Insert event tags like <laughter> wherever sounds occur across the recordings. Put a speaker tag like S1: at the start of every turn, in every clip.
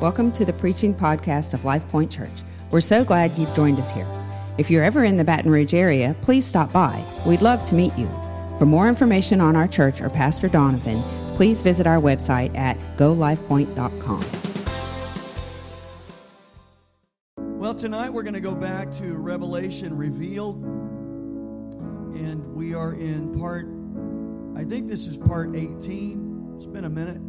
S1: Welcome to the preaching podcast of Life Point Church. We're so glad you've joined us here. If you're ever in the Baton Rouge area, please stop by. We'd love to meet you. For more information on our church or Pastor Donovan, please visit our website at golifepoint.com.
S2: Well, tonight we're going to go back to Revelation Revealed, and we are in part, I think this is part 18. It's been a minute.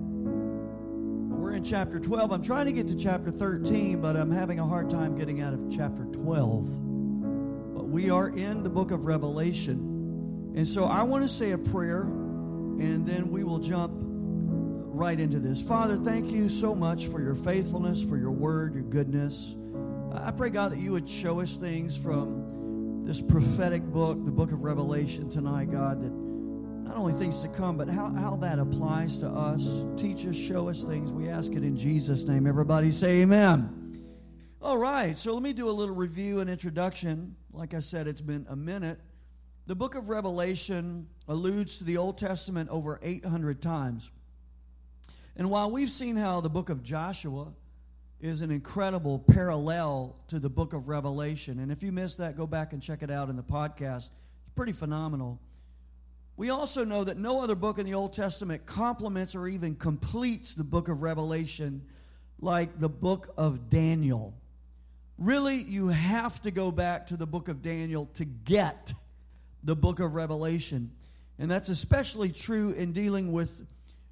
S2: In chapter 12. I'm trying to get to chapter 13, but I'm having a hard time getting out of chapter 12. But we are in the book of Revelation. And so I want to say a prayer, and then we will jump right into this. Father, thank you so much for your faithfulness, for your word, your goodness. I pray, God, that you would show us things from this prophetic book, the book of Revelation tonight, God, that not only things to come, but how, how that applies to us. Teach us, show us things. We ask it in Jesus' name. Everybody say amen. All right, so let me do a little review and introduction. Like I said, it's been a minute. The book of Revelation alludes to the Old Testament over 800 times. And while we've seen how the book of Joshua is an incredible parallel to the book of Revelation, and if you missed that, go back and check it out in the podcast. It's pretty phenomenal. We also know that no other book in the Old Testament complements or even completes the book of Revelation like the book of Daniel. Really, you have to go back to the book of Daniel to get the book of Revelation. And that's especially true in dealing with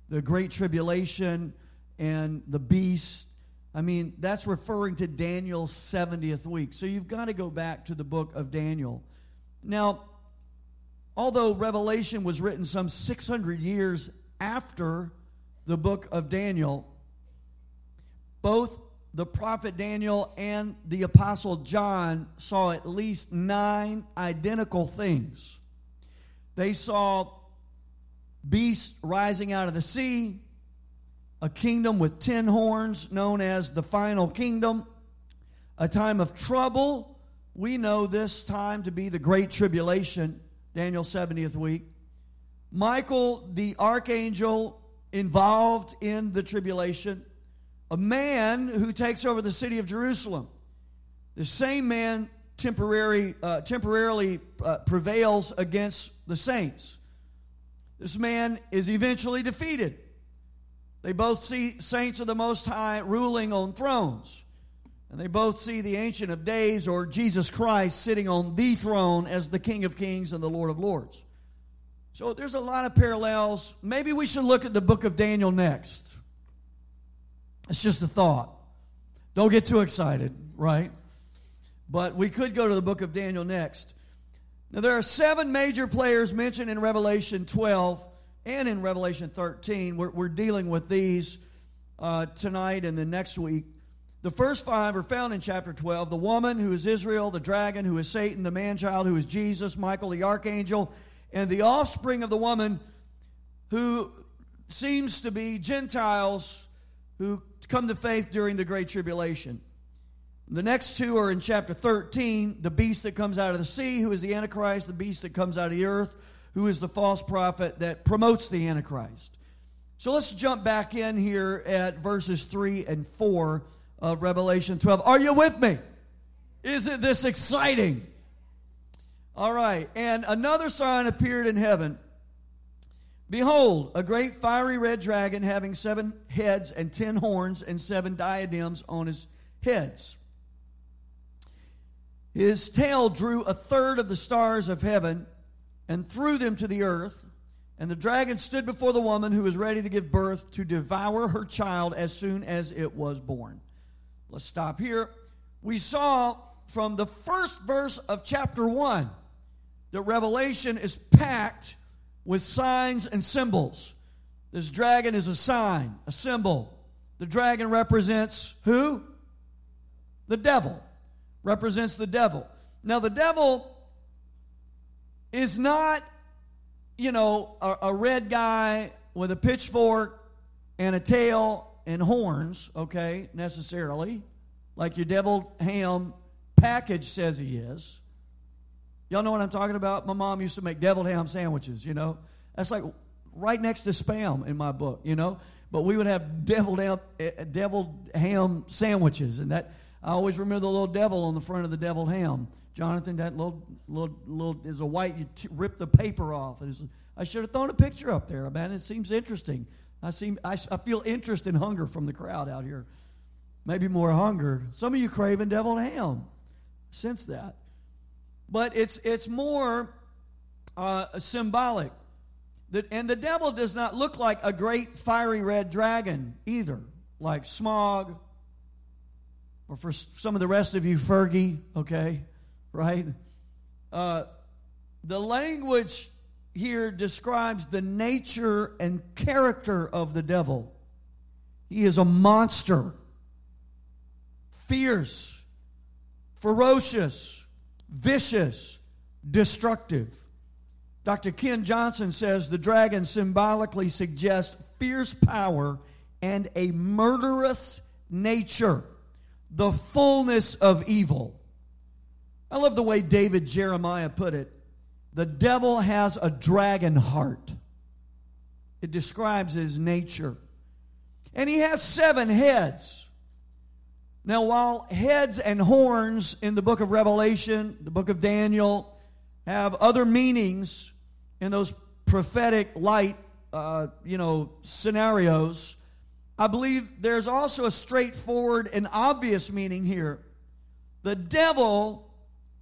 S2: the Great Tribulation and the beast. I mean, that's referring to Daniel's 70th week. So you've got to go back to the book of Daniel. Now, although Revelation was written some 600 years after the book of Daniel, both the prophet Daniel and the apostle John saw at least nine identical things. They saw beasts rising out of the sea, a kingdom with ten horns known as the final kingdom, a time of trouble. We know this time to be the Great Tribulation Daniel's 70th week. Michael, the archangel involved in the tribulation, a man who takes over the city of Jerusalem. The same man temporary, uh, temporarily uh, prevails against the saints. This man is eventually defeated. They both see saints of the Most High ruling on thrones. And they both see the Ancient of Days or Jesus Christ sitting on the throne as the King of Kings and the Lord of Lords. So there's a lot of parallels. Maybe we should look at the book of Daniel next. It's just a thought. Don't get too excited, right? But we could go to the book of Daniel next. Now, there are seven major players mentioned in Revelation 12 and in Revelation 13. We're, we're dealing with these uh, tonight and the next week. The first five are found in chapter 12 the woman who is Israel, the dragon who is Satan, the man child who is Jesus, Michael the archangel, and the offspring of the woman who seems to be Gentiles who come to faith during the Great Tribulation. The next two are in chapter 13 the beast that comes out of the sea, who is the Antichrist, the beast that comes out of the earth, who is the false prophet that promotes the Antichrist. So let's jump back in here at verses 3 and 4 of Revelation 12. Are you with me? Isn't this exciting? All right. And another sign appeared in heaven. Behold, a great fiery red dragon having seven heads and ten horns and seven diadems on his heads. His tail drew a third of the stars of heaven and threw them to the earth. And the dragon stood before the woman who was ready to give birth to devour her child as soon as it was born. Let's stop here. We saw from the first verse of chapter 1 that Revelation is packed with signs and symbols. This dragon is a sign, a symbol. The dragon represents who? The devil. Represents the devil. Now, the devil is not, you know, a, a red guy with a pitchfork and a tail and horns, okay, necessarily, like your deviled ham package says he is. Y'all know what I'm talking about? My mom used to make deviled ham sandwiches, you know. That's like right next to spam in my book, you know. but we would have deviled ham, eh, deviled ham sandwiches, and that I always remember the little devil on the front of the deviled ham. Jonathan, that little little little is a white. You t- rip the paper off. I should have thrown a picture up there, man. It seems interesting. I seem I, I feel interest and hunger from the crowd out here. Maybe more hunger. Some of you craving deviled ham. Sense that, but it's it's more uh, symbolic. That, and the devil does not look like a great fiery red dragon either, like Smaug, or for some of the rest of you, Fergie, okay, right? Uh, the language here describes the nature and character of the devil. He is a monster, fierce, ferocious, vicious, destructive. Dr. Ken Johnson says the dragon symbolically suggests fierce power and a murderous nature, the fullness of evil. I love the way David Jeremiah put it. The devil has a dragon heart. It describes his nature. And he has seven heads. Now, while heads and horns in the book of Revelation, the book of Daniel, have other meanings in those prophetic light, uh, you know, scenarios, I believe there's also a straightforward and obvious meaning here. The devil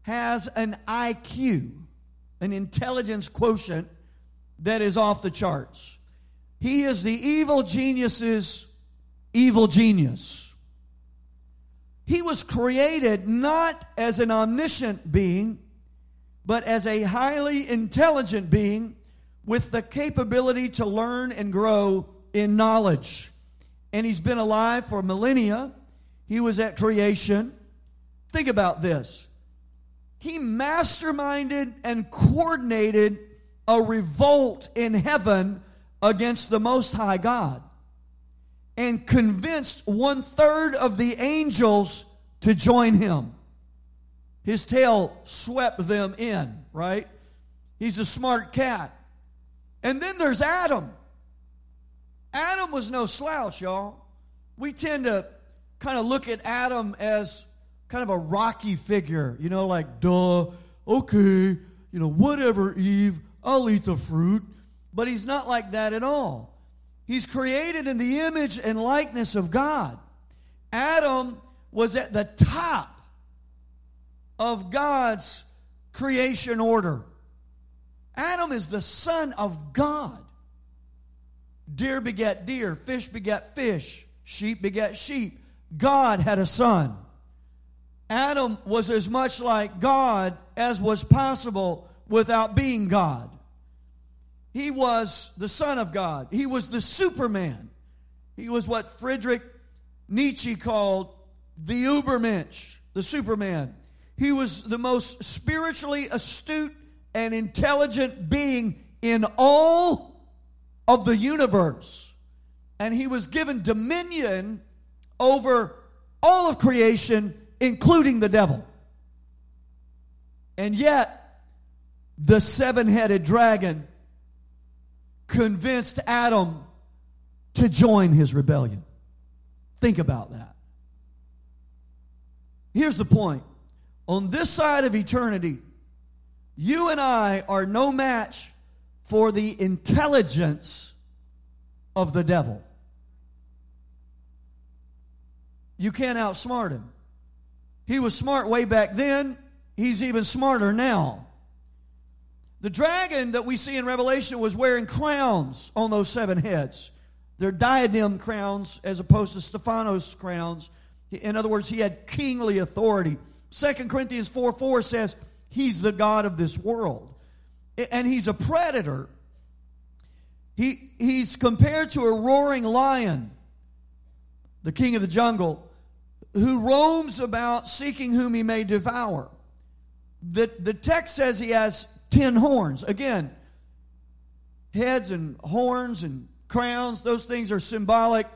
S2: has an IQ, an intelligence quotient that is off the charts. He is the evil genius's evil genius. He was created not as an omniscient being, but as a highly intelligent being with the capability to learn and grow in knowledge. And he's been alive for millennia. He was at creation. Think about this. He masterminded and coordinated a revolt in heaven against the Most High God and convinced one third of the angels to join him. His tail swept them in, right? He's a smart cat. And then there's Adam. Adam was no slouch, y'all. We tend to kind of look at Adam as kind of a rocky figure, you know, like, duh, okay, you know, whatever, Eve, I'll eat the fruit. But he's not like that at all. He's created in the image and likeness of God. Adam was at the top of God's creation order. Adam is the son of God. Deer beget deer, fish beget fish, sheep beget sheep. God had a son. Adam was as much like God as was possible without being God. He was the Son of God. He was the Superman. He was what Friedrich Nietzsche called the Ubermensch, the Superman. He was the most spiritually astute and intelligent being in all of the universe. And he was given dominion over all of creation, including the devil. And yet, the seven headed dragon convinced Adam to join his rebellion. Think about that. Here's the point on this side of eternity, you and I are no match for the intelligence of the devil. You can't outsmart him. He was smart way back then, he's even smarter now. The dragon that we see in Revelation was wearing crowns on those seven heads. They're diadem crowns as opposed to Stephanos crowns. In other words, he had kingly authority. Second Corinthians 4 4 says, He's the God of this world. And he's a predator. He, he's compared to a roaring lion, the king of the jungle, who roams about seeking whom he may devour. The, the text says he has ten horns. Again, heads and horns and crowns, those things are symbolic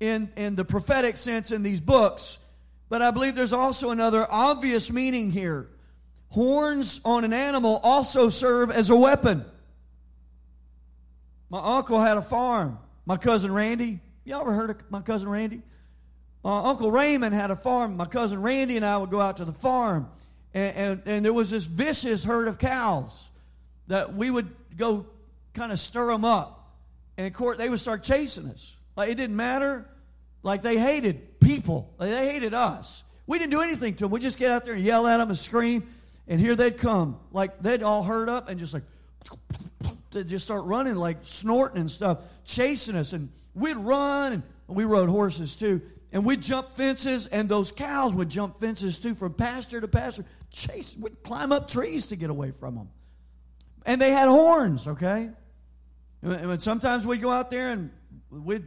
S2: in, in the prophetic sense in these books. But I believe there's also another obvious meaning here. Horns on an animal also serve as a weapon. My uncle had a farm. My cousin Randy, Y'all ever heard of my cousin Randy? Uh, Uncle Raymond had a farm. My cousin Randy and I would go out to the farm, and, and, and there was this vicious herd of cows that we would go kind of stir them up. And of course, they would start chasing us. Like it didn't matter. Like they hated people. Like they hated us. We didn't do anything to them. We just get out there and yell at them and scream. And here they'd come. Like they'd all herd up and just like, they just start running, like snorting and stuff, chasing us. And we'd run, and we rode horses too. And we'd jump fences, and those cows would jump fences too from pasture to pasture. Chase, we'd climb up trees to get away from them. And they had horns, okay? And sometimes we'd go out there and we'd,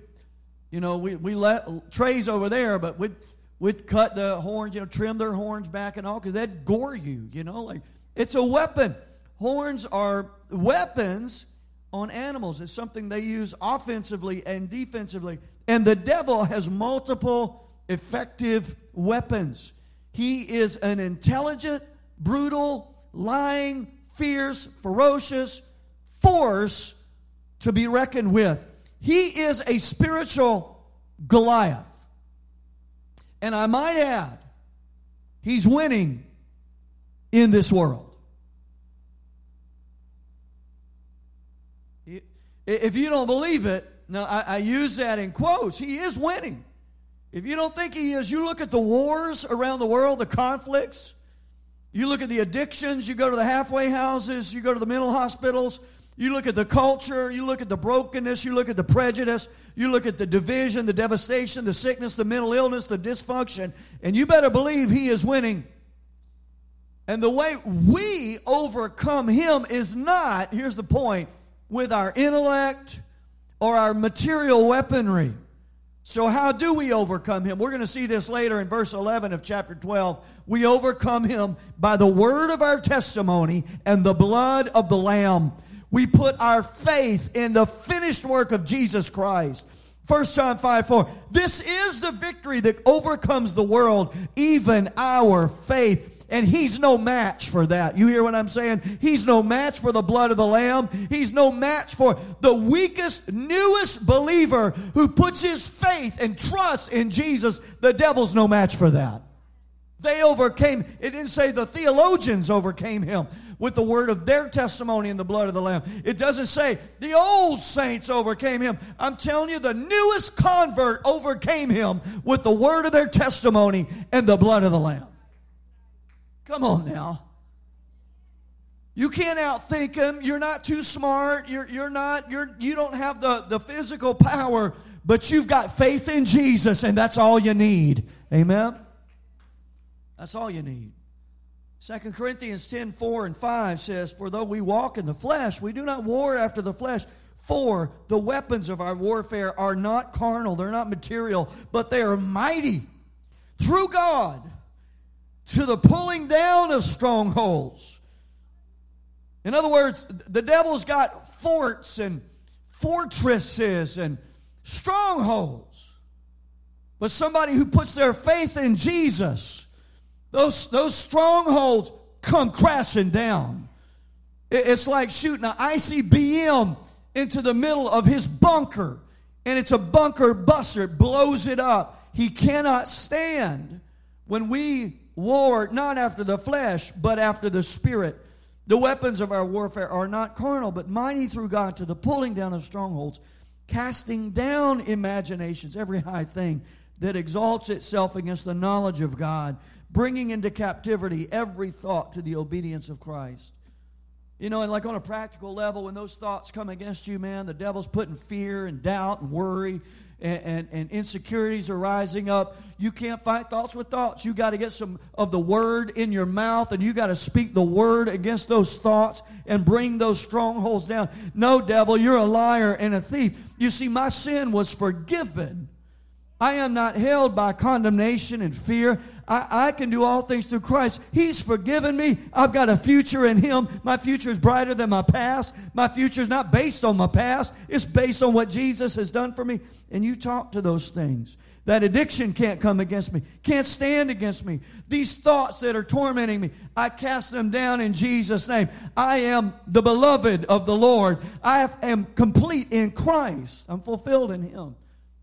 S2: you know, we, we let trays over there, but we'd, we'd cut the horns, you know, trim their horns back and all, because they'd gore you, you know? Like, it's a weapon. Horns are weapons on animals. It's something they use offensively and defensively. And the devil has multiple effective weapons. He is an intelligent, brutal, lying, fierce, ferocious force to be reckoned with. He is a spiritual Goliath. And I might add, he's winning in this world. If you don't believe it, now I, I, use that in quotes, he is winning. If you don't think he is, you look at the wars around the world, the conflicts, you look at the addictions, you go to the halfway houses, you go to the mental hospitals, you look at the culture, you look at the brokenness, you look at the prejudice, you look at the division, the devastation, the sickness, the mental illness, the dysfunction, and you better believe he is winning. And the way we overcome him is not, here's the point, with our intellect or our material weaponry. So, how do we overcome him? We're going to see this later in verse 11 of chapter 12. We overcome him by the word of our testimony and the blood of the Lamb. We put our faith in the finished work of Jesus Christ. 1 John 5 4. This is the victory that overcomes the world, even our faith. And he's no match for that. You hear what I'm saying? He's no match for the blood of the Lamb. He's no match for the weakest, newest believer who puts his faith and trust in Jesus. The devil's no match for that. They overcame, it didn't say the theologians overcame him with the word of their testimony and the blood of the Lamb. It doesn't say the old saints overcame him. I'm telling you, the newest convert overcame him with the word of their testimony and the blood of the Lamb. Come on now. You can't outthink him. You're not too smart. You're, you're not, you're, you don't have the, the physical power, but you've got faith in Jesus, and that's all you need. Amen? That's all you need. 2 Corinthians 10 4 and 5 says, For though we walk in the flesh, we do not war after the flesh. For the weapons of our warfare are not carnal, they're not material, but they are mighty through God to the pulling down of strongholds. In other words, the devil's got forts and fortresses and strongholds. But somebody who puts their faith in Jesus, those, those strongholds come crashing down. It's like shooting an ICBM into the middle of his bunker, and it's a bunker buster. It blows it up. He cannot stand when we war not after the flesh, but after the spirit. The weapons of our warfare are not carnal, but mighty through God to the pulling down of strongholds, casting down imaginations, every high thing that exalts itself against the knowledge of God, bringing into captivity every thought to the obedience of Christ. You know, and like on a practical level, when those thoughts come against you, man, the devil's putting fear and doubt and worry and, and, and insecurities are rising up. You can't fight thoughts with thoughts. You got to get some of the word in your mouth and you got to speak the word against those thoughts and bring those strongholds down. No, devil, you're a liar and a thief. You see, my sin was forgiven. I am not held by condemnation and fear. I, I, can do all things through Christ. He's forgiven me. I've got a future in Him. My future is brighter than my past. My future is not based on my past, it's based on what Jesus has done for me. And you talk to those things. That addiction can't come against me, can't stand against me. These thoughts that are tormenting me, I cast them down in Jesus' name. I am the beloved of the Lord. I am complete in Christ. I'm fulfilled in Him.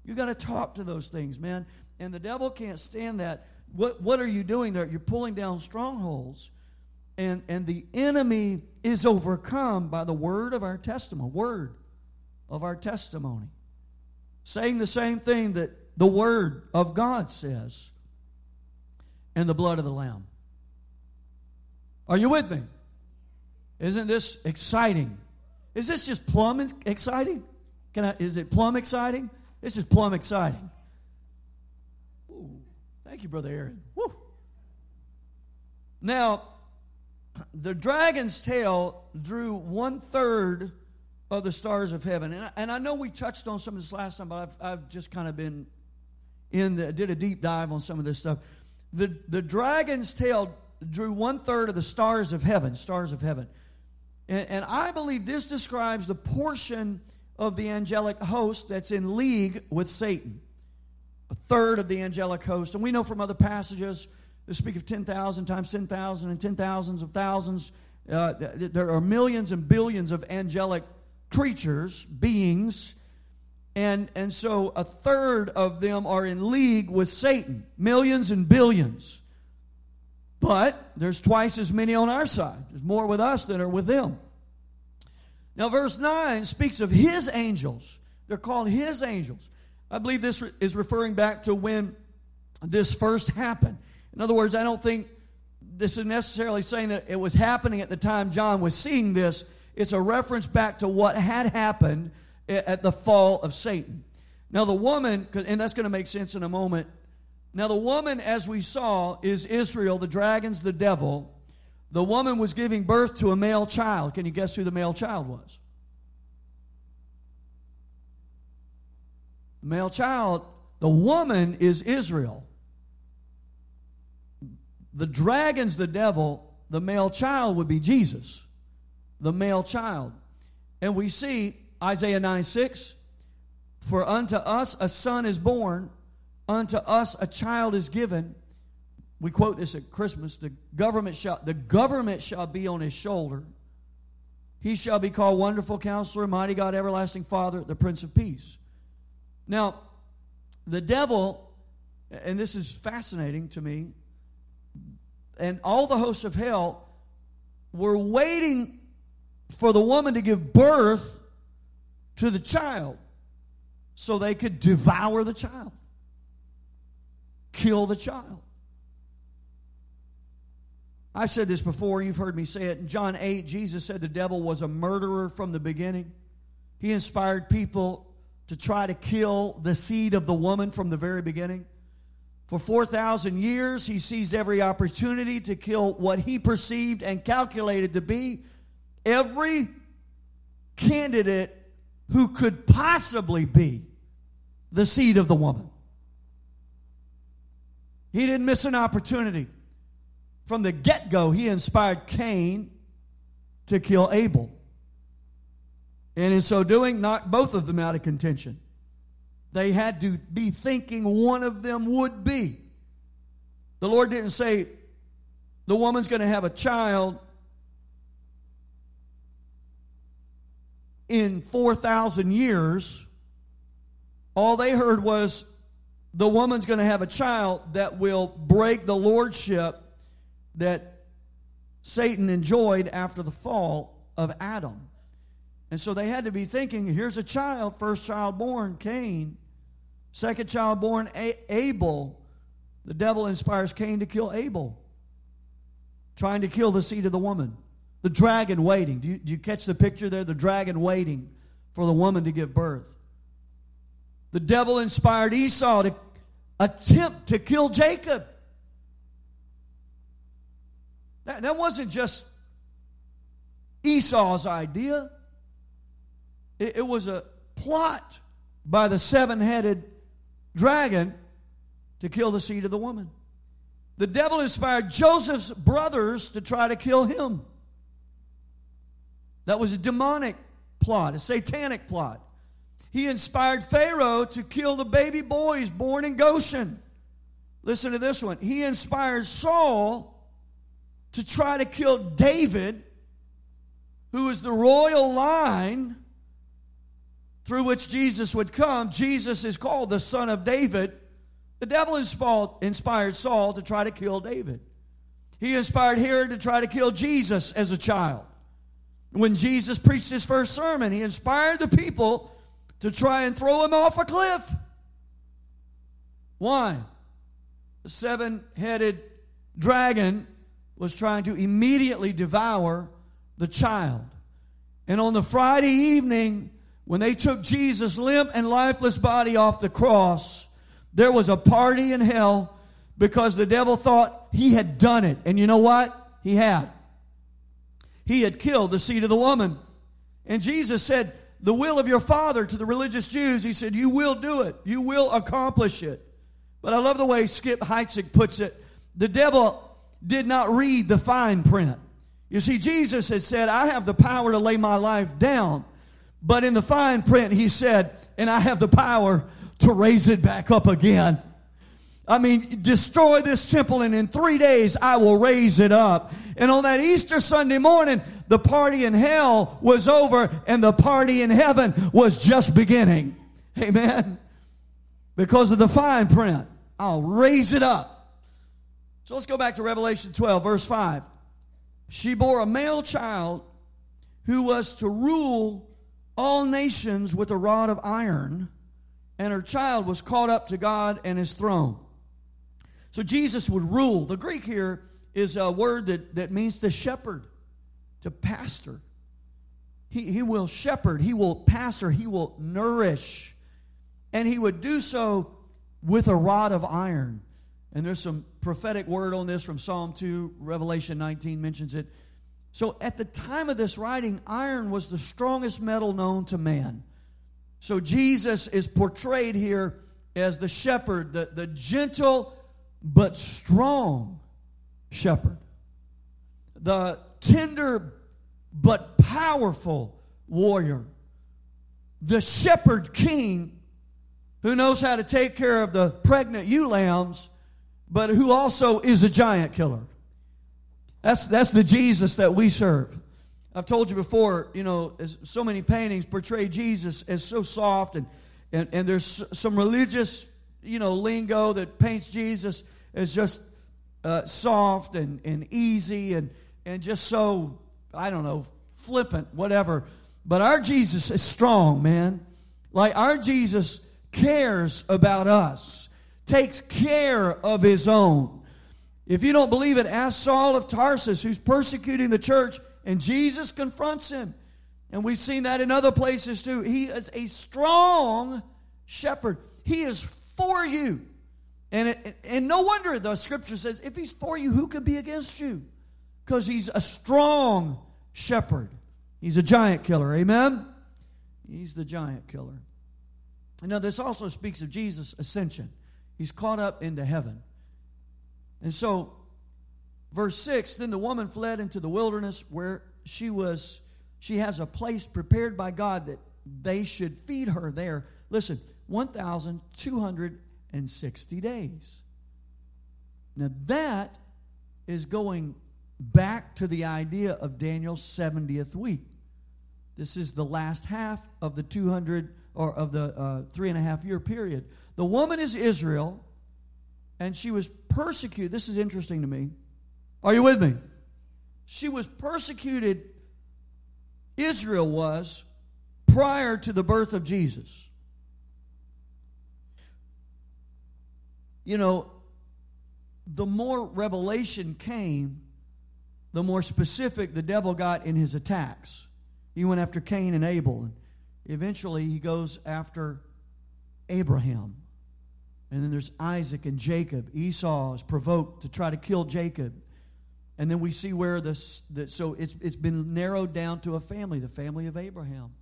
S2: You got to talk to those things, man. And the devil can't stand that. What, what are you doing there? You're pulling down strongholds. And, and the enemy is overcome by the word of our testimony, word of our testimony. Saying the same thing that the word of God says and the blood of the Lamb. Are you with me? Isn't this exciting? Is this just plumb exciting? Can I, is it plumb exciting? This is plumb exciting. Thank you, Brother Aaron. Woo. Now, the dragon's tail drew one third of the stars of heaven. And I, and I know we touched on some of this last time, but I've, I've just kind of been in the, did a deep dive on some of this stuff. The, the dragon's tail drew one third of the stars of heaven, stars of heaven. And, and I believe this describes the portion of the angelic host that's in league with Satan. A third of the angelic host. And we know from other passages, they speak of 10,000 times 10,000 and 10,000s of thousands. Uh, there are millions and billions of angelic creatures, beings. And, and so a third of them are in league with Satan. Millions and billions. But there's twice as many on our side. There's more with us than are with them. Now, verse 9 speaks of his angels. They're called his angels. I believe this is referring back to when this first happened. In other words, I don't think this is necessarily saying that it was happening at the time John was seeing this. It's a reference back to what had happened at the fall of Satan. Now, the woman, and that's going to make sense in a moment, now, the woman, as we saw, is Israel. The dragon's the devil. The woman was giving birth to a male child. Can you guess who the male child was? Male child, the woman is Israel. The dragon's the devil. The male child would be Jesus. The male child. And we see Isaiah 9 6 For unto us a son is born unto us a child is given. We quote this at Christmas. The government shall the government shall be on his shoulder. He shall be called Wonderful Counselor, Mighty God, Everlasting Father, the Prince of Peace. Now, the devil, and this is fascinating to me, and all the hosts of hell were waiting for the woman to give birth to the child so they could devour the child kill the child. I've said this before, you've heard me say it. In John 8, Jesus said the devil was a murderer from the beginning. He inspired people to try to kill the seed of the woman from the very beginning. For 4,000 years, he seized every opportunity to kill what he perceived and calculated to be every candidate who could possibly be the seed of the woman. He didn't miss an opportunity. From the get go, he inspired Cain to kill Abel. And in so doing, knocked both of them out of contention. They had to be thinking one of them would be. The Lord didn't say, the woman's going to have a child in 4,000 years. All they heard was, the woman's going to have a child that will break the lordship that Satan enjoyed after the fall of Adam. And so they had to be thinking here's a child, first child born, Cain. Second child born, Abel. The devil inspires Cain to kill Abel, trying to kill the seed of the woman. The dragon waiting. Do you, do you catch the picture there? The dragon waiting for the woman to give birth. The devil inspired Esau to attempt to kill Jacob. That, that wasn't just Esau's idea, it, it was a plot by the seven headed dragon to kill the seed of the woman. The devil inspired Joseph's brothers to try to kill him. That was a demonic plot, a satanic plot. He inspired Pharaoh to kill the baby boys born in Goshen. Listen to this one. He inspired Saul to try to kill David, who is the royal line, through which Jesus would come, Jesus is called the Son of David. The devil inspired Saul to try to kill David. He inspired Herod to try to kill Jesus as a child. When Jesus preached his first sermon, he inspired the people to try and throw him off a cliff. Why? The seven headed dragon was trying to immediately devour the child. And on the Friday evening, when they took Jesus' limp and lifeless body off the cross, there was a party in hell because the devil thought he had done it. And you know what? He had. He had killed the seed of the woman. And Jesus said, The will of your father to the religious Jews, he said, You will do it. You will accomplish it. But I love the way Skip Heitzig puts it. The devil did not read the fine print. You see, Jesus had said, I have the power to lay my life down. But in the fine print, he said, and I have the power to raise it back up again. I mean, destroy this temple, and in three days I will raise it up. And on that Easter Sunday morning, the party in hell was over, and the party in heaven was just beginning. Amen. Because of the fine print, I'll raise it up. So let's go back to Revelation 12, verse 5. She bore a male child who was to rule all nations with a rod of iron, and her child was caught up to God and his throne. So Jesus would rule. The Greek here is a word that, that means to shepherd, to pastor. He, he will shepherd, he will pastor, he will nourish. And he would do so with a rod of iron. And there's some prophetic word on this from Psalm 2, Revelation 19 mentions it. So at the time of this writing, iron was the strongest metal known to man. So Jesus is portrayed here as the shepherd, the, the gentle but strong shepherd, the tender but powerful warrior, the shepherd king who knows how to take care of the pregnant ewe lambs but who also is a giant killer. That's, that's the Jesus that we serve. I've told you before, you know, so many paintings portray Jesus as so soft, and, and, and there's some religious, you know, lingo that paints Jesus as just uh, soft and, and easy and, and just so, I don't know, flippant, whatever. But our Jesus is strong, man. Like our Jesus cares about us takes care of his own. If you don't believe it, ask Saul of Tarsus, who's persecuting the church, and Jesus confronts him. And we've seen that in other places too. He is a strong shepherd, he is for you. And, it, and no wonder the scripture says, if he's for you, who can be against you? Because he's a strong shepherd. He's a giant killer. Amen? He's the giant killer. now, this also speaks of Jesus' ascension. He's caught up into heaven. And so, verse 6 then the woman fled into the wilderness where she was, she has a place prepared by God that they should feed her there. Listen, 1,260 days. Now, that is going back to the idea of Daniel's 70th week. This is the last half of the 200 or of the uh, three and a half year period. The woman is Israel, and she was persecuted. This is interesting to me. Are you with me? She was persecuted, Israel was, prior to the birth of Jesus. You know, the more revelation came, the more specific the devil got in his attacks. He went after Cain and Abel, and eventually he goes after Abraham. And then there's Isaac and Jacob. Esau is provoked to try to kill Jacob. And then we see where this, the, so it's, it's been narrowed down to a family, the family of Abraham.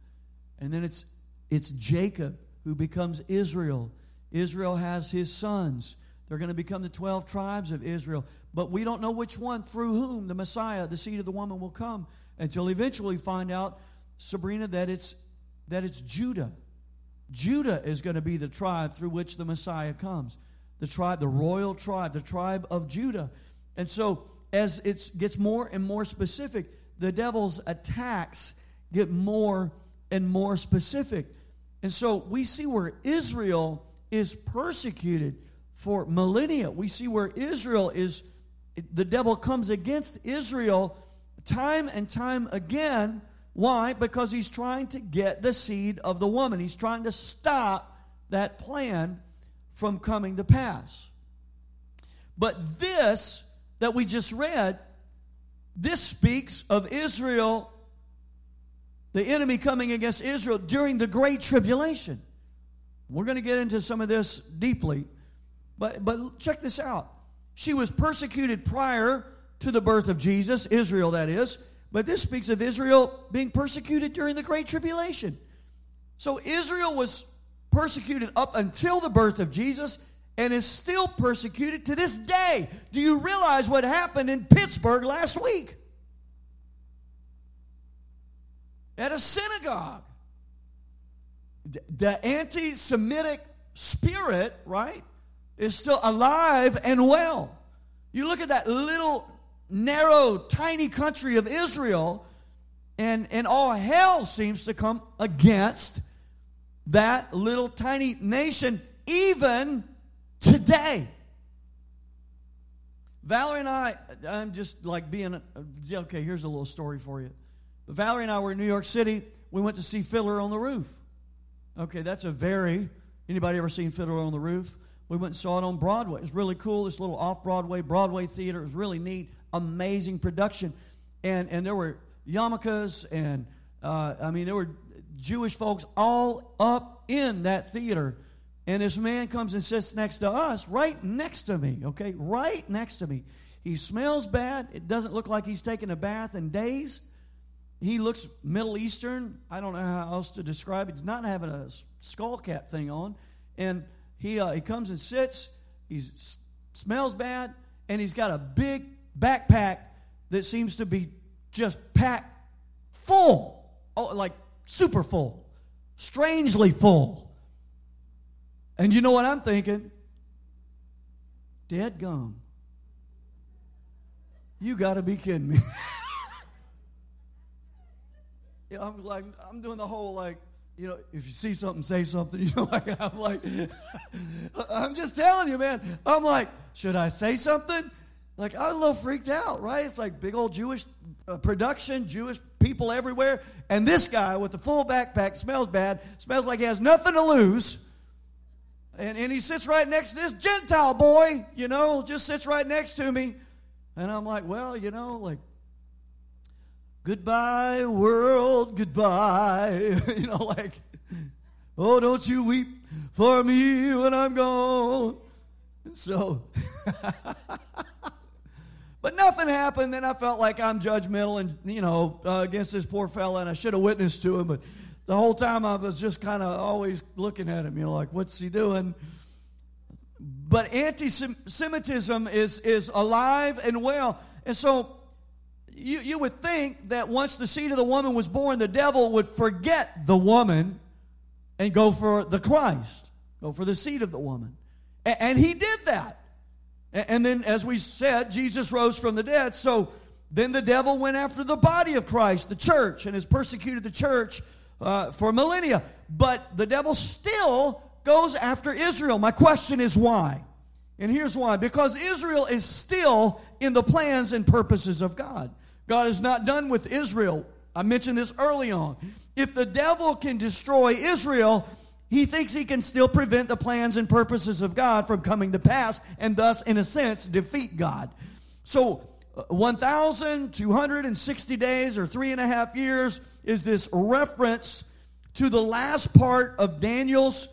S2: And then it's, it's Jacob who becomes Israel. Israel has his sons. They're going to become the 12 tribes of Israel. But we don't know which one, through whom the Messiah, the seed of the woman, will come until eventually find out, Sabrina, that it's, that it's Judah. Judah is going to be the tribe through which the Messiah comes. The tribe, the royal tribe, the tribe of Judah. And so, as it gets more and more specific, the devil's attacks get more and more specific And so we see where Israel is persecuted for millennia. We see where Israel is, the devil comes against Israel time and time again. Why? Because he's trying to get the seed of the woman. He's trying to stop that plan from coming to pass. But this that we just read, this speaks of Israel, the enemy coming against Israel during the Great Tribulation. We're going to get into some of this deeply, but, but check this out. She was persecuted prior to the birth of Jesus, Israel that is, but this speaks of Israel being persecuted during the Great Tribulation. So Israel was persecuted up until the birth of Jesus and is still persecuted to this day. Do you realize what happened in Pittsburgh last week? At a synagogue the anti Semitic spirit, right, is still alive and well. You look at that little, narrow, tiny country of Israel, and, and all hell seems to come against that little tiny nation, even today. Valerie and I, I'm just like being, okay, here's a little story for you. Valerie and I were in New York City. We went to see Fiddler on the Roof. Okay, that's a very. Anybody ever seen Fiddler on the Roof? We went and saw it on Broadway. It was really cool. This little off Broadway Broadway theater. It was really neat, amazing production, and and there were yarmulkes and uh, I mean there were Jewish folks all up in that theater. And this man comes and sits next to us, right next to me, okay? Right next to me. He smells bad. It doesn't look like he's taken a bath in days. He looks Middle Eastern. I don't know how else to describe it. He's not having a skull cap thing on. And he, uh, he comes and sits. He smells bad. And he's got a big backpack that seems to be just packed full. Oh, like super full. Strangely full. And you know what I'm thinking? Dead gum. You got to be kidding me. <laughs> know, I'm like, I'm doing the whole like, you know, if you see something, say something. <laughs> You know, like I'm like, <laughs> I'm just telling you, man. I'm like, should I say something? Like I was a little freaked out, right? It's like big old Jewish uh, production, Jewish people everywhere, and this guy with the full backpack smells bad, smells like he has nothing to lose. And, and he sits right next to this Gentile boy, you know, just sits right next to me. And I'm like, well, you know, like Goodbye, world, goodbye. <laughs> you know, like, oh, don't you weep for me when I'm gone. So, <laughs> but nothing happened. Then I felt like I'm judgmental and, you know, uh, against this poor fella, and I should have witnessed to him. But the whole time I was just kind of always looking at him, you know, like, what's he doing? But anti Semitism is, is alive and well. And so you, you would think that once the seed of the woman was born, the devil would forget the woman and go for the Christ, go for the seed of the woman. And, and he did that. And, then, as we said, Jesus rose from the dead. So then the devil went after the body of Christ, the church, and has persecuted the church uh, for millennia. But the devil still goes after Israel. My question is why? And here's why because Israel is still in the plans and purposes of God. God is not done with Israel. I mentioned this early on. If the devil can destroy Israel, he thinks he can still prevent the plans and purposes of God from coming to pass and thus, in a sense, defeat God. So, uh, 1,260 days or three and a half years is this reference to the last part of Daniel's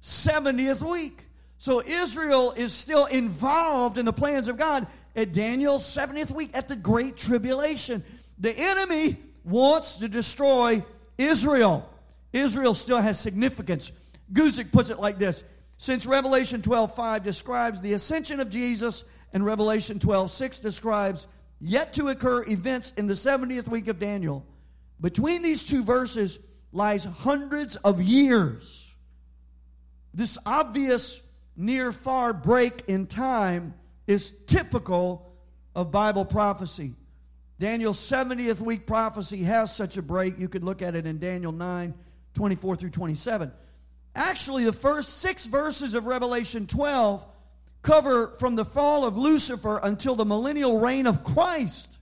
S2: 70th week. So, Israel is still involved in the plans of God at Daniel's 70th week at the Great Tribulation. The enemy wants to destroy Israel. Israel still has significance. Guzik puts it like this Since Revelation 12 5 describes the ascension of Jesus, and Revelation 12 6 describes yet to occur events in the 70th week of Daniel, between these two verses lies hundreds of years. This obvious near far break in time is typical of Bible prophecy. Daniel's 70th week prophecy has such a break. You could look at it in Daniel 9 24 through 27. Actually, the first six verses of Revelation 12 cover from the fall of Lucifer until the millennial reign of Christ.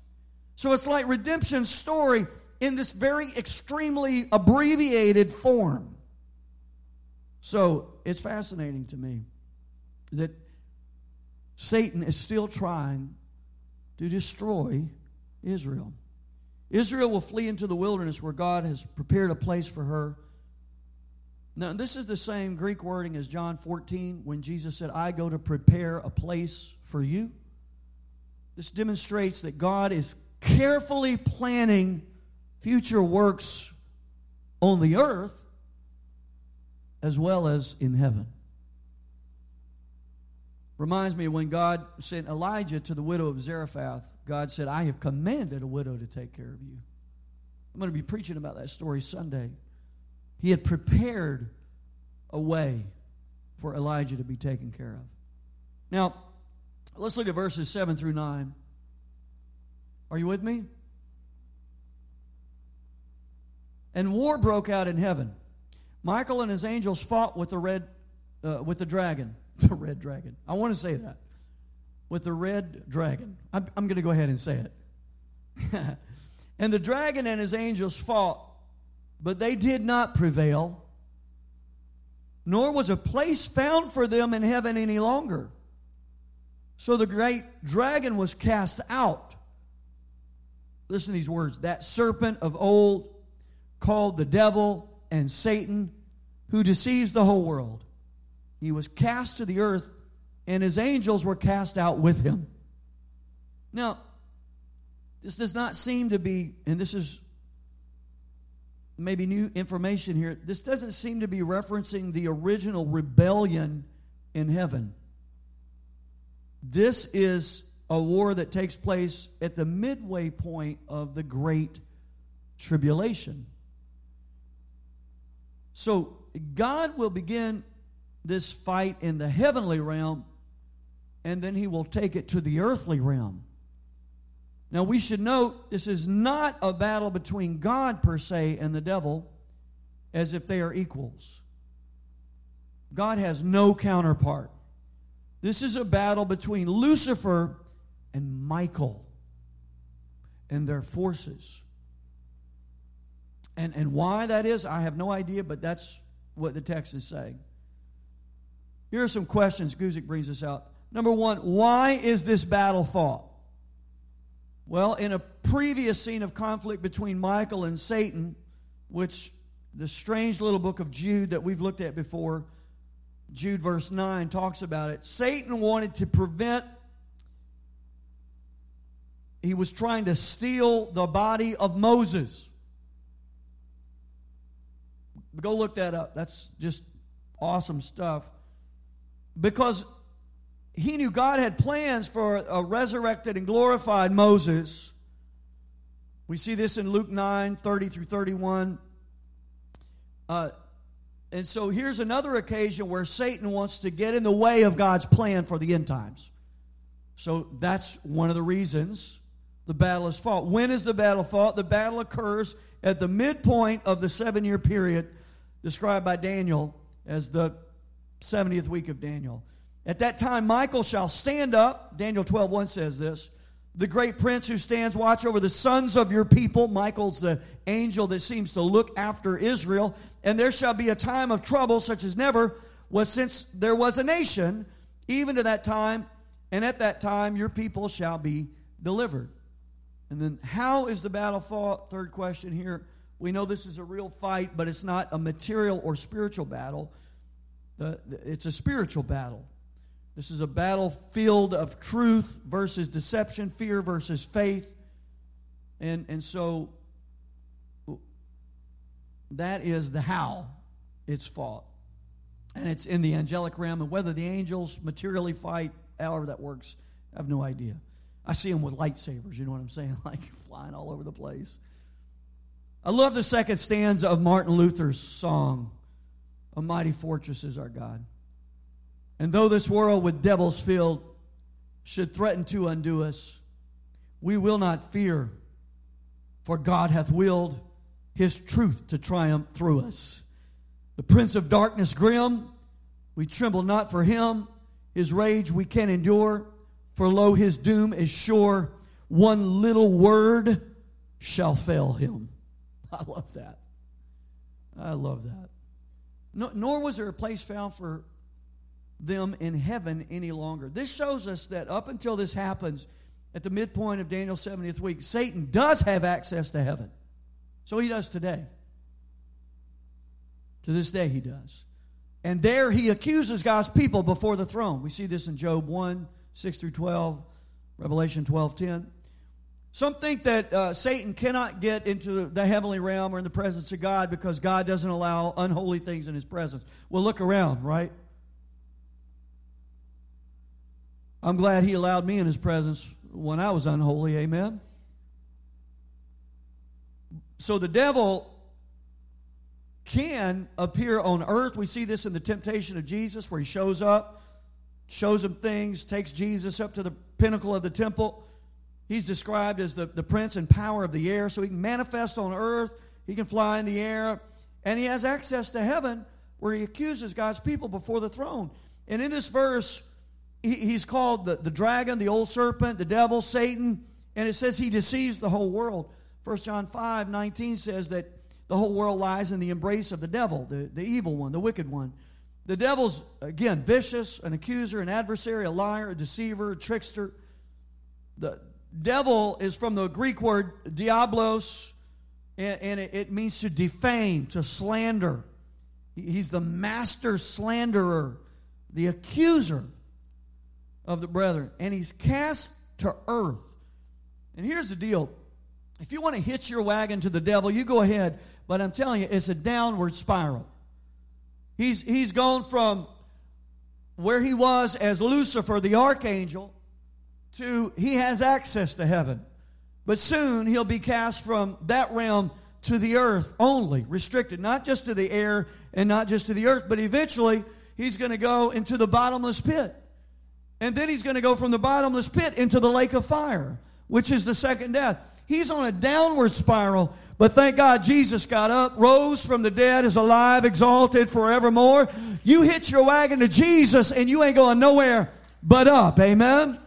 S2: So it's like redemption's story in this very extremely abbreviated form. So it's fascinating to me that Satan is still trying to destroy Israel. Israel will flee into the wilderness where God has prepared a place for her. Now, this is the same Greek wording as John 14 when Jesus said, I go to prepare a place for you. This demonstrates that God is carefully planning future works on the earth as well as in heaven. Reminds me when God sent Elijah to the widow of Zarephath, God said, I have commanded a widow to take care of you. I'm going to be preaching about that story Sunday. He had prepared a way for Elijah to be taken care of. Now, let's look at verses 7 through 9. Are you with me? And war broke out in heaven. Michael and his angels fought with the red, uh, with the dragon, <laughs> the red dragon. I want to say that with the red dragon. I'm, I'm going to go ahead and say it. <laughs> and the dragon and his angels fought, but they did not prevail, nor was a place found for them in heaven any longer. So the great dragon was cast out. Listen to these words that serpent of old called the devil and Satan, who deceives the whole world. He was cast to the earth, and his angels were cast out with him. Now, this does not seem to be, and this is maybe new information here, this doesn't seem to be referencing the original rebellion in heaven. This is a war that takes place at the midway point of the Great Tribulation. So God will begin this fight in the heavenly realm, and then he will take it to the earthly realm. Now, we should note this is not a battle between God per se and the devil as if they are equals. God has no counterpart. This is a battle between Lucifer and Michael and their forces. And, and why that is, I have no idea, but that's what the text is saying. Here are some questions. Guzik brings us out. Number one, why is this battle fought? Well, in a previous scene of conflict between Michael and Satan, which the strange little book of Jude that we've looked at before, Jude verse 9 talks about it. Satan wanted to prevent, he was trying to steal the body of Moses. Go look that up. That's just awesome stuff. Because he knew God had plans for a resurrected and glorified Moses. We see this in Luke 9 30 through 31. Uh, and so here's another occasion where Satan wants to get in the way of God's plan for the end times. So that's one of the reasons the battle is fought. When is the battle fought? The battle occurs at the midpoint of the seven year period described by Daniel as the 70th week of Daniel. At that time, Michael shall stand up. Daniel 12 1 says this. The great prince who stands watch over the sons of your people. Michael's the angel that seems to look after Israel. And there shall be a time of trouble such as never was since there was a nation, even to that time. And at that time, your people shall be delivered. And then, how is the battle fought? Third question here. We know this is a real fight, but it's not a material or spiritual battle. It's a spiritual battle. This is a battlefield of truth versus deception, fear versus faith. And, and so that is the how it's fought. And it's in the angelic realm. And whether the angels materially fight, however that works, I have no idea. I see them with lightsabers, you know what I'm saying? <laughs> Like flying all over the place. I love the second stanza of Martin Luther's song, A Mighty Fortress is Our God. And though this world with devils filled should threaten to undo us, we will not fear, for God hath willed his truth to triumph through us. The prince of darkness grim, we tremble not for him. His rage we can endure, for lo, his doom is sure. One little word shall fail him. <laughs> I love that. I love that. No, nor was there a place found for them in heaven any longer. This shows us that up until this happens, at the midpoint of Daniel's 70th week, Satan does have access to heaven. So he does today. To this day, he does. And there he accuses God's people before the throne. We see this in Job 1 6 through 12, Revelation 12 10. Some think that uh, Satan cannot get into the heavenly realm or in the presence of God because God doesn't allow unholy things in his presence. Well, look around, right? I'm glad he allowed me in his presence when I was unholy, amen? So the devil can appear on earth. We see this in the temptation of Jesus where he shows up, shows him things, takes Jesus up to the pinnacle of the temple He's described as the, the prince and power of the air, so he can manifest on earth, he can fly in the air, and he has access to heaven where he accuses God's people before the throne. And in this verse, he, he's called the, the dragon, the old serpent, the devil, Satan, and it says he deceives the whole world. 1 John 5 19 says that the whole world lies in the embrace of the devil, the, the evil one, the wicked one. The devil's, again, vicious, an accuser, an adversary, a liar, a deceiver, a trickster. The, devil is from the Greek word diablos, and, it, means to defame, to slander. He's the master slanderer, the accuser of the brethren, and he's cast to earth. And here's the deal if you want to hitch your wagon to the devil, you go ahead, but I'm telling you, it's a downward spiral. He's, he's gone from where he was as Lucifer, the archangel, to he has access to heaven. But soon he'll be cast from that realm to the earth only, restricted, not just to the air and not just to the earth, but eventually he's going to go into the bottomless pit. And then he's going to go from the bottomless pit into the lake of fire, which is the second death. He's on a downward spiral, but thank God Jesus got up, rose from the dead, is alive, exalted forevermore. You hitch your wagon to Jesus and you ain't going nowhere but up. Amen.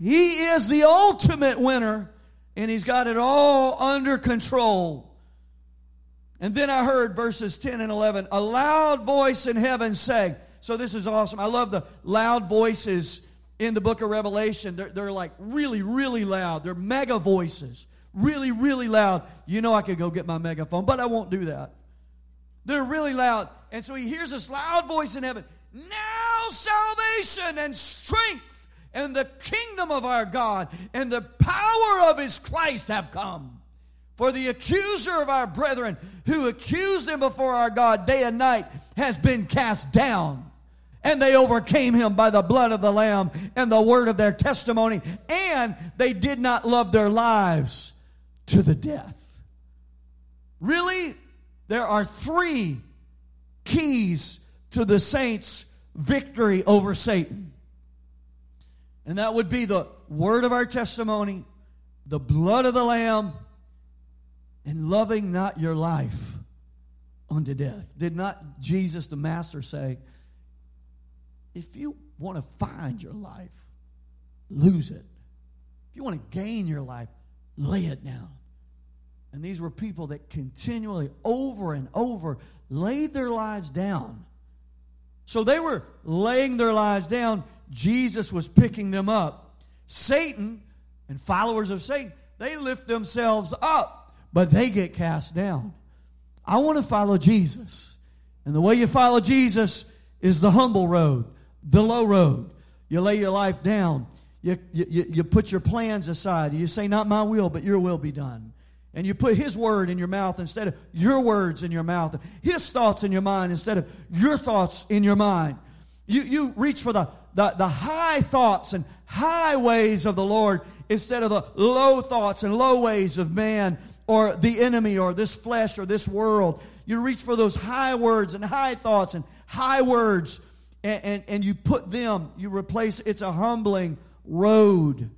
S2: He is the ultimate winner, and He's got it all under control. And then I heard verses 10 and 11 a loud voice in heaven say, So this is awesome. I love the loud voices in the book of Revelation. They're, they're like really, really loud. They're mega voices. Really, really loud. You know, I could go get my megaphone, but I won't do that. They're really loud. And so he hears this loud voice in heaven Now salvation and strength and the kingdom of our God and the power of his Christ have come. For the accuser of our brethren, who accused him before our God day and night, has been cast down. And they overcame him by the blood of the Lamb and the word of their testimony, and they did not love their lives to the death. Really? There are three keys to the saints' victory over Satan. And that would be the word of our testimony, the blood of the Lamb, and loving not your life unto death. Did not Jesus, the Master, say, if you want to find your life, lose it. If you want to gain your life, lay it down. And these were people that continually, over and over, laid their lives down. So they were laying their lives down Jesus was picking them up. Satan and followers of Satan, they lift themselves up, but they get cast down. I want to follow Jesus. And the way you follow Jesus is the humble road, the low road. You lay your life down. You, you, you put your plans aside. You say, Not my will, but your will be done. And you put His word in your mouth instead of your words in your mouth. His thoughts in your mind instead of your thoughts in your mind. You, you reach for the the, the high thoughts and high ways of the Lord instead of the low thoughts and low ways of man or the enemy or this flesh or this world. You reach for those high words and high thoughts and high words and, and, and you put them, you replace it's a humbling road.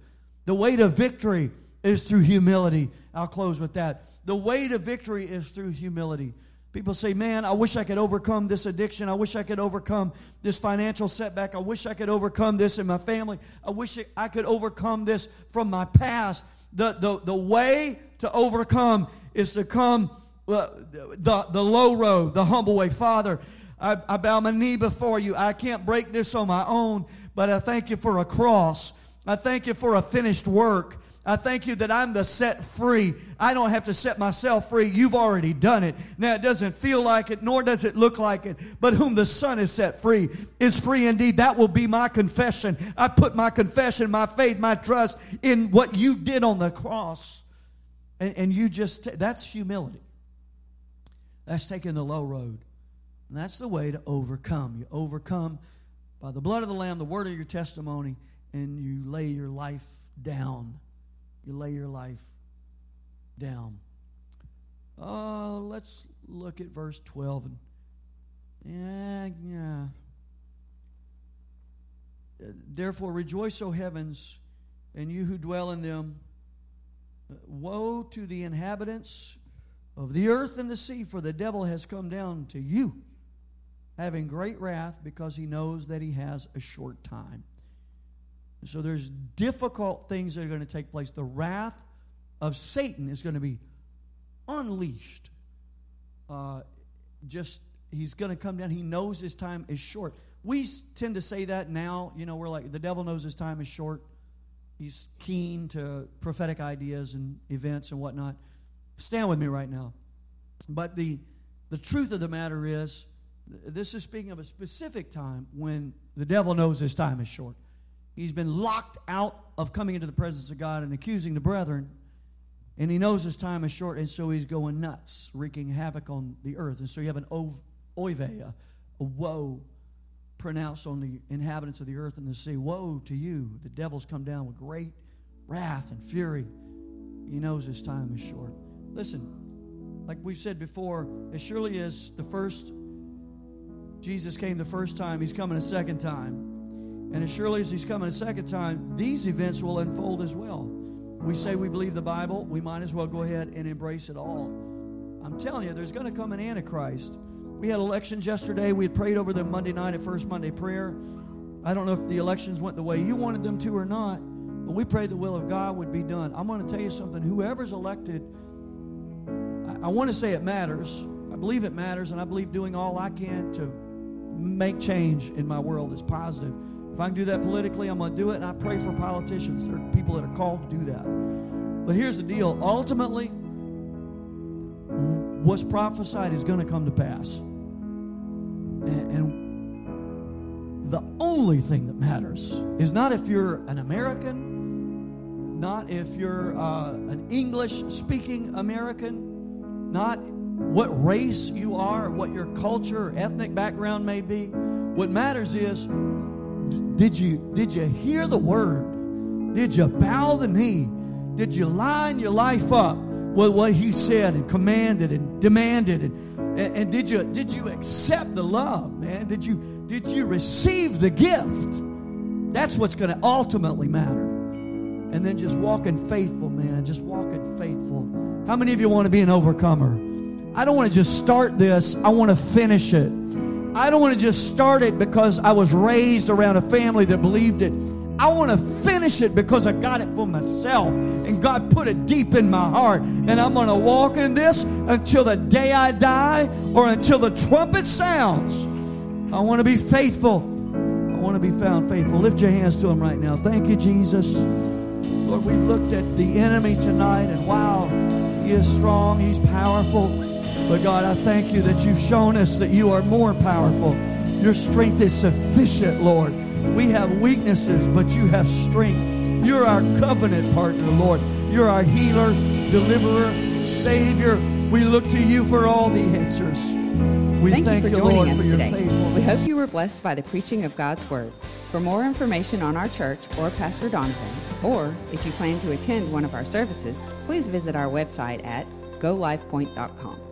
S2: The way to victory is through humility. I'll close with that. The way to victory is through humility. People say, Man, I wish I could overcome this addiction. I wish I could overcome this financial setback. I wish I could overcome this in my family. I wish I could overcome this from my past. The, the, the way to overcome is to come uh, the, the low road, the humble way. Father, I, I bow my knee before you. I can't break this on my own, but I thank you for a cross. I thank you for a finished work. I thank you that I'm the set free. I don't have to set myself free. You've already done it. Now, it doesn't feel like it, nor does it look like it, but whom the Son is set free is free indeed. That will be my confession. I put my confession, my faith, my trust in what you did on the cross. And, and you just, that's humility. That's taking the low road. And that's the way to overcome. You overcome by the blood of the Lamb, the word of your testimony, and you lay your life down you lay your life down. Uh, let's look at verse 12. And, yeah, yeah. Therefore, rejoice, O heavens, and you who dwell in them. Woe to the inhabitants of the earth and the sea, for the devil has come down to you, having great wrath, because he knows that he has a short time. So there's difficult things that are going to take place. The wrath of Satan is going to be unleashed. Uh, just he's going to come down. He knows his time is short. We tend to say that now. You know, we're like the devil knows his time is short. He's keen to prophetic ideas and events and whatnot. Stand with me right now. But the the truth of the matter is, this is speaking of a specific time when the devil knows his time is short. He's been locked out of coming into the presence of God and accusing the brethren. And he knows his time is short, and so he's going nuts, wreaking havoc on the earth. And so you have an oive, a, a woe pronounced on the inhabitants of the earth and the sea. Woe to you! The devil's come down with great wrath and fury. He knows his time is short. Listen, like we've said before, as surely as the first Jesus came the first time, he's coming a second time. And as surely as he's coming a second time, these events will unfold as well. We say we believe the Bible, we might as well go ahead and embrace it all. I'm telling you, there's going to come an Antichrist. We had elections yesterday. We had prayed over them Monday night at First Monday Prayer. I don't know if the elections went the way you wanted them to or not, but we prayed the will of God would be done. I'm going to tell you something. Whoever's elected, I, I want to say it matters. I believe it matters, and I believe doing all I can to make change in my world is positive. If I can do that politically, I'm going to do it. And I pray for politicians or people that are called to do that. But here's the deal ultimately, what's prophesied is going to come to pass. And, and the only thing that matters is not if you're an American, not if you're uh, an English speaking American, not what race you are, what your culture or ethnic background may be. What matters is did you, did you hear the word? Did you bow the knee? Did you line your life up with what he said and commanded and demanded? And, and, and did you did you accept the love, man? Did you did you receive the gift? That's what's going to ultimately matter. And then just walking faithful, man. Just walking faithful. How many of you want to be an overcomer? I don't want to just start this, I want to finish it. I don't want to just start it because I was raised around a family that believed it. I want to finish it because I got it for myself. And God put it deep in my heart. And I'm going to walk in this until the day I die or until the trumpet sounds. I want to be faithful. I want to be found faithful. Lift your hands to Him right now. Thank you, Jesus. Lord, we've looked at the enemy tonight, and wow, he is strong, he's powerful. But God, I thank you that you've shown us that you are more powerful. Your strength is sufficient, Lord. We have weaknesses, but you have strength. You're our covenant partner, Lord. You're our healer, deliverer, Savior. We look to you for all the answers. We
S1: thank,
S2: thank
S1: you for
S2: you,
S1: joining
S2: Lord,
S1: us
S2: for
S1: today. We hope you were blessed by the preaching of God's Word. For more information on our church or Pastor Donovan, or if you plan to attend one of our services, please visit our website at golifepoint.com.